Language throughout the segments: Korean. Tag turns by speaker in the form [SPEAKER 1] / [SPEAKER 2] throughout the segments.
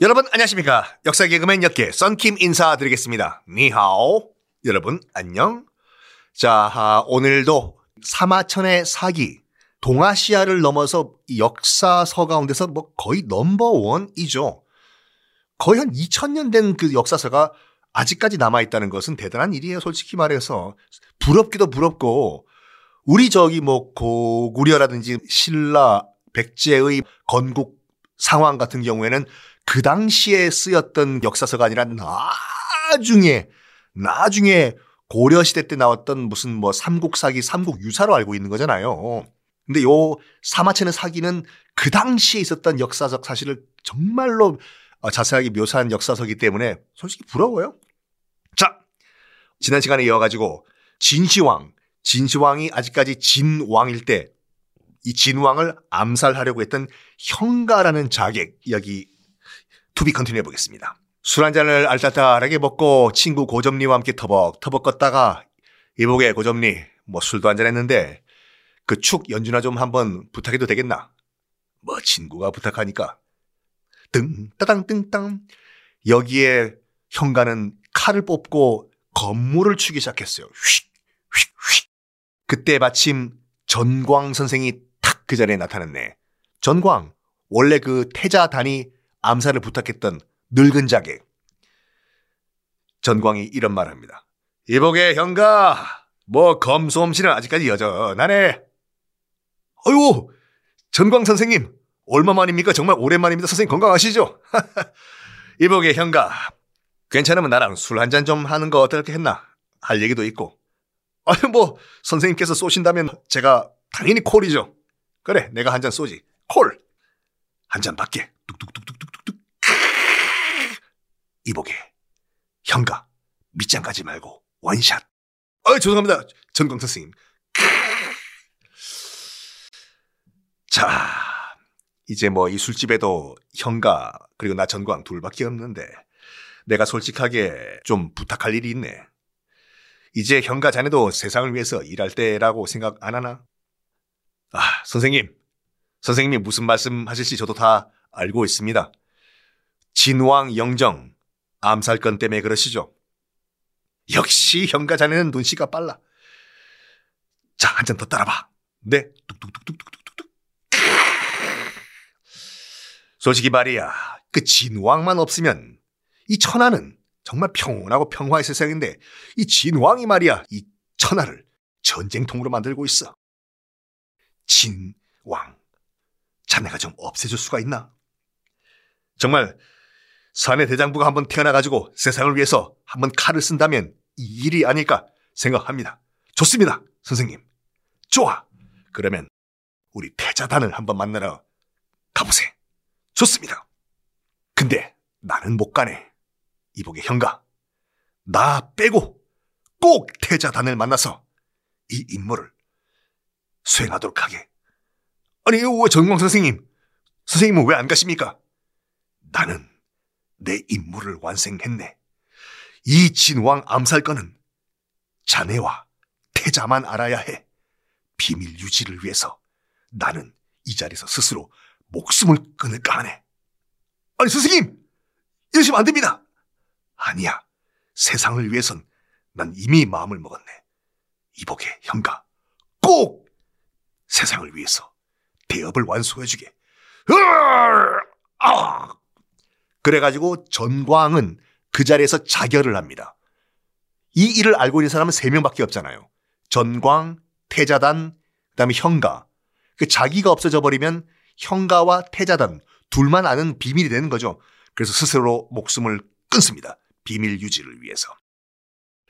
[SPEAKER 1] 여러분 안녕하십니까? 역사 개그맨 역계 썬킴 인사드리겠습니다. 니하오. 여러분 안녕. 자 아, 오늘도 사마천의 사기 동아시아를 넘어서 이 역사서 가운데서 뭐 거의 넘버원이죠. 거의 한 2000년 된 그 역사서가 아직까지 남아 있다는 것은 대단한 일이에요 솔직히 말해서. 부럽기도 부럽고 우리 저기 뭐 고구려라든지 신라 백제의 건국 상황 같은 경우에는 그 당시에 쓰였던 역사서가 아니라 나중에 나중에 고려 시대 때 나왔던 무슨 뭐 삼국사기, 삼국유사로 알고 있는 거잖아요. 근데 요 사마천의 사기는 그 당시에 있었던 역사적 사실을 정말로 어, 자세하게 묘사한 역사서기 때문에 솔직히 부러워요. 자, 지난 시간에 이어가지고 진시황, 진시황이 아직까지 진왕일 때 이 진왕을 암살하려고 했던 형가라는 자객 이야기 to be continue 해보겠습니다. 술 한 잔을 알딸딸하게 먹고 친구 고점리와 함께 터벅터벅 걷다가 이보게 고점리 뭐 술도 한 잔 했는데 그 축 연주나 좀 한번 부탁해도 되겠나? 뭐 친구가 부탁하니까 뜨 따당 뜬땅 여기에 형가는 칼을 뽑고 건물을 추기 시작했어요. 휙, 휙, 휙. 그때 마침 전광 선생이 탁 그 자리에 나타났네. 전광 원래 그 태자단이 암살을 부탁했던 늙은 자객. 전광이 이런 말을 합니다. 이복의 형가, 뭐 검솜씨는 아직까지 여전하네. 어유 전광 선생님, 얼마만입니까? 정말 오랜만입니다. 선생님 건강하시죠? 이복의 형가, 괜찮으면 나랑 술 한 잔 좀 하는 거 어떻게 했나? 할 얘기도 있고. 아유, 뭐, 선생님께서 쏘신다면 제가 당연히 콜이죠. 그래, 내가 한 잔 쏘지. 콜! 한 잔 받게. 뚝뚝뚝뚝뚝뚝. 이복에 형가 밑장 가지 말고 원샷. 아 죄송합니다 전광 선생님. 자 이제 뭐 이 술집에도 형가 그리고 나 전광 둘밖에 없는데 내가 솔직하게 좀 부탁할 일이 있네. 이제 형가 자네도 세상을 위해서 일할 때라고 생각 안 하나? 아 선생님 선생님이 무슨 말씀 하실지 저도 다 알고 있습니다. 진왕 영정 암살 건 때문에 그러시죠? 역시 형가 자네는 눈치가 빨라. 자, 한 잔 더 따라봐. 네. 뚝뚝뚝뚝뚝뚝뚝. 솔직히 말이야. 그 진왕만 없으면 이 천하는 정말 평온하고 평화의 세상인데 이 진왕이 말이야. 이 천하를 전쟁통으로 만들고 있어. 진왕. 자네가 좀 없애줄 수가 있나? 정말 사내 대장부가 한번 태어나가지고 세상을 위해서 한번 칼을 쓴다면 이 일이 아닐까 생각합니다. 좋습니다, 선생님. 좋아. 그러면 우리 태자단을 한번 만나러 가보세. 좋습니다. 근데 나는 못 가네. 이복의 형가. 나 빼고 꼭 태자단을 만나서 이 임무를 수행하도록 하게. 아니, 왜 전광 선생님? 선생님은 왜 안 가십니까? 나는 내 임무를 완성했네. 이 진왕 암살건은 자네와 태자만 알아야 해. 비밀 유지를 위해서 나는 이 자리에서 스스로 목숨을 끊을까 하네. 아니, 선생님! 이러시면 안 됩니다! 아니야. 세상을 위해선 난 이미 마음을 먹었네. 이복의 형가. 꼭 세상을 위해서 대업을 완수해주게. 으아! 아! 그래가지고 전광은 그 자리에서 자결을 합니다. 이 일을 알고 있는 사람은 세 명밖에 없잖아요. 전광, 태자단, 그 다음에 형가. 그 자기가 없어져 버리면 형가와 태자단 둘만 아는 비밀이 되는 거죠. 그래서 스스로 목숨을 끊습니다. 비밀 유지를 위해서.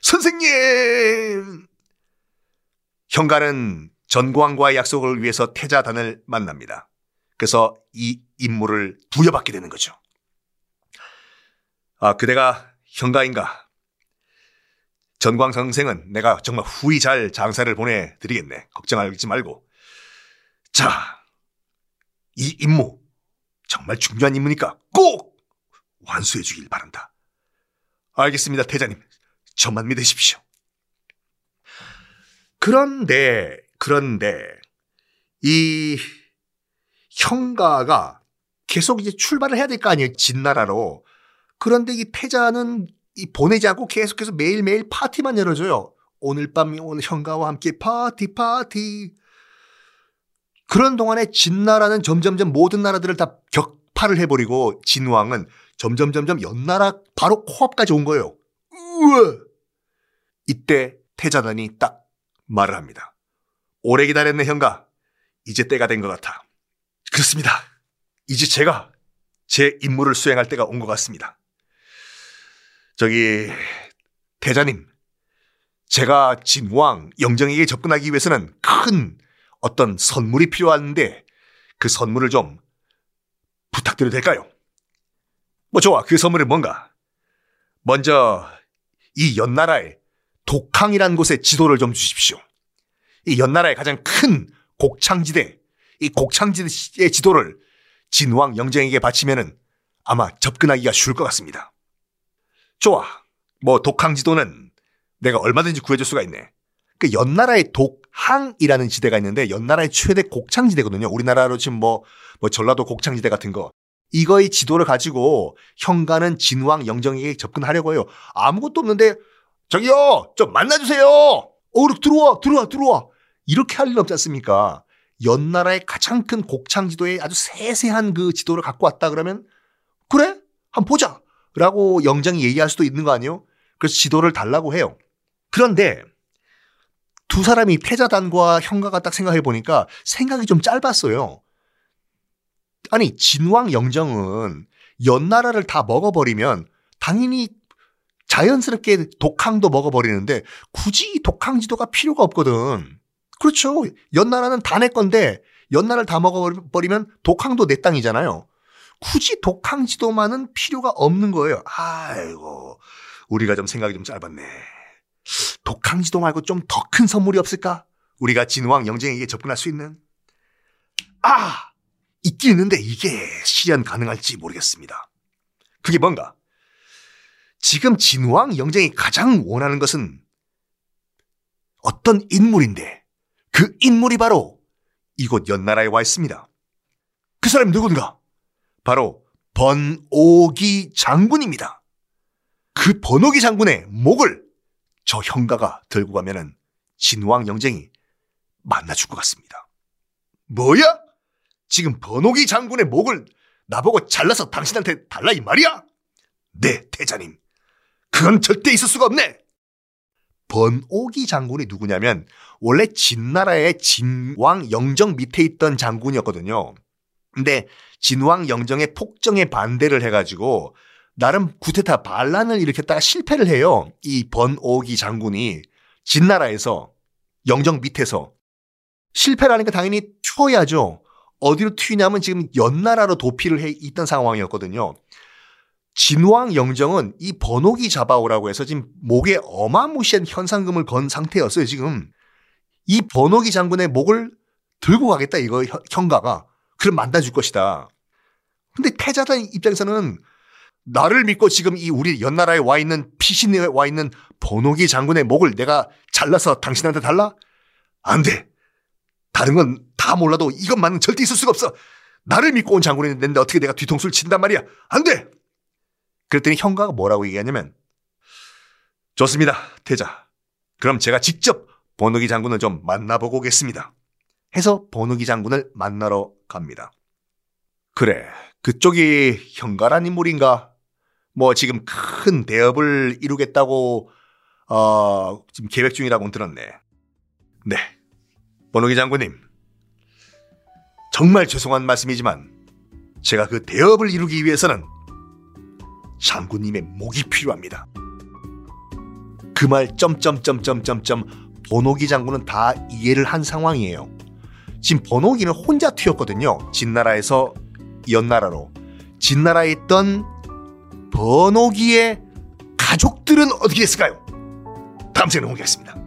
[SPEAKER 1] 선생님! 형가는 전광과의 약속을 위해서 태자단을 만납니다. 그래서 이 임무를 부여받게 되는 거죠. 아, 그대가 형가인가? 전광 선생은 내가 정말 후히 잘 장사를 보내드리겠네. 걱정하지 말고. 자, 이 임무 정말 중요한 임무니까 꼭 완수해 주길 바란다. 알겠습니다, 태자님. 저만 믿으십시오. 그런데, 그런데, 이 형가가 계속 이제 출발을 해야 될 거 아니에요. 진나라로. 그런데 이 태자는 이 보내지 않고 계속해서 매일매일 파티만 열어줘요. 오늘 밤 오늘 형가와 함께 파티 파티. 그런 동안에 진나라는 점점점 모든 나라들을 다 격파를 해버리고 진왕은 점점 점점 연나라 바로 코앞까지 온 거예요. 우와! 이때 태자단이 딱 말을 합니다. 오래 기다렸네 형가. 이제 때가 된 것 같아. 그렇습니다. 이제 제가 제 임무를 수행할 때가 온 것 같습니다. 저기 태자님, 제가 진왕 영정에게 접근하기 위해서는 큰 어떤 선물이 필요한데 그 선물을 좀 부탁드려도 될까요? 뭐 좋아. 그 선물이 뭔가? 먼저 이 연나라의 독항이라는 곳의 지도를 좀 주십시오. 이 연나라의 가장 큰 곡창지대, 이 곡창지대의 지도를 진왕 영정에게 바치면은 아마 접근하기가 쉬울 것 같습니다. 좋아. 뭐 독항 지도는 내가 얼마든지 구해줄 수가 있네. 그 연나라의 독항이라는 지대가 있는데 연나라의 최대 곡창지대거든요. 우리나라로 지금 뭐, 뭐 전라도 곡창지대 같은 거. 이거의 지도를 가지고 현가는 진왕 영정에게 접근하려고 해요. 아무것도 없는데 저기요 좀 만나주세요. 어 들어와 들어와 들어와 이렇게 할 일 없지 않습니까? 연나라의 가장 큰 곡창 지도에 아주 세세한 그 지도를 갖고 왔다 그러면 그래 한번 보자 라고 영정이 얘기할 수도 있는 거 아니에요? 그래서 지도를 달라고 해요. 그런데 두 사람이 태자단과 형가가 딱 생각해 보니까 생각이 좀 짧았어요. 아니 진왕 영정은 연나라를 다 먹어버리면 당연히 자연스럽게 독항도 먹어버리는데 굳이 독항 지도가 필요가 없거든. 그렇죠. 연나라는 다 내 건데 연나라를 다 먹어버리면 독항도 내 땅이잖아요. 굳이 독항 지도만은 필요가 없는 거예요. 아이고 우리가 좀 생각이 좀 짧았네. 독항 지도 말고 좀 더 큰 선물이 없을까? 우리가 진왕 영정에게 접근할 수 있는? 아! 있긴 있는데 이게 실현 가능할지 모르겠습니다. 그게 뭔가? 지금 진왕 영정이 가장 원하는 것은 어떤 인물인데 그 인물이 바로 이곳 연나라에 와 있습니다. 그 사람이 누군가? 바로 번오기 장군입니다. 그 번오기 장군의 목을 저 형가가 들고 가면은 진왕 영정이 만나 줄 것 같습니다. 뭐야? 지금 번호기 장군의 목을 나보고 잘라서 당신한테 달라 이 말이야? 네, 태자님. 그건 절대 있을 수가 없네. 번오기 장군이 누구냐면 원래 진나라의 진왕 영정 밑에 있던 장군이었거든요. 근데 진왕 영정의 폭정에 반대를 해가지고 나름 구테타 반란을 일으켰다가 실패를 해요. 이 번오기 장군이 진나라에서 영정 밑에서 실패를 하니까 당연히 튀어야죠. 어디로 튀냐면 지금 연나라로 도피를 해 있던 상황이었거든요. 진왕 영정은 이 번호기 잡아오라고 해서 지금 목에 어마무시한 현상금을 건 상태였어요, 지금. 이 번호기 장군의 목을 들고 가겠다, 이거 형가가. 그럼 만나줄 것이다. 근데 패자단 입장에서는 나를 믿고 지금 이 우리 연나라에 와 있는 피신에 와 있는 번호기 장군의 목을 내가 잘라서 당신한테 달라? 안 돼. 다른 건 다 몰라도 이것만은 절대 있을 수가 없어. 나를 믿고 온 장군이 있는데 어떻게 내가 뒤통수를 친단 말이야. 안 돼. 그랬더니 형가가 뭐라고 얘기하냐면 좋습니다. 태자. 그럼 제가 직접 번호기 장군을 좀 만나보고 오겠습니다. 해서 번호기 장군을 만나러 갑니다. 그래. 그쪽이 형가란 인물인가? 뭐 지금 큰 대업을 이루겠다고 어, 지금 계획 중이라고 들었네. 네. 번호기 장군님. 정말 죄송한 말씀이지만 제가 그 대업을 이루기 위해서는 장군님의 목이 필요합니다. 그 말 점점점점점점 번호기 장군은 다 이해를 한 상황이에요. 지금 번호기는 혼자 튀었거든요. 진나라에서 연나라로. 진나라에 있던 번호기의 가족들은 어떻게 됐을까요? 다음 시간에 공개하겠습니다.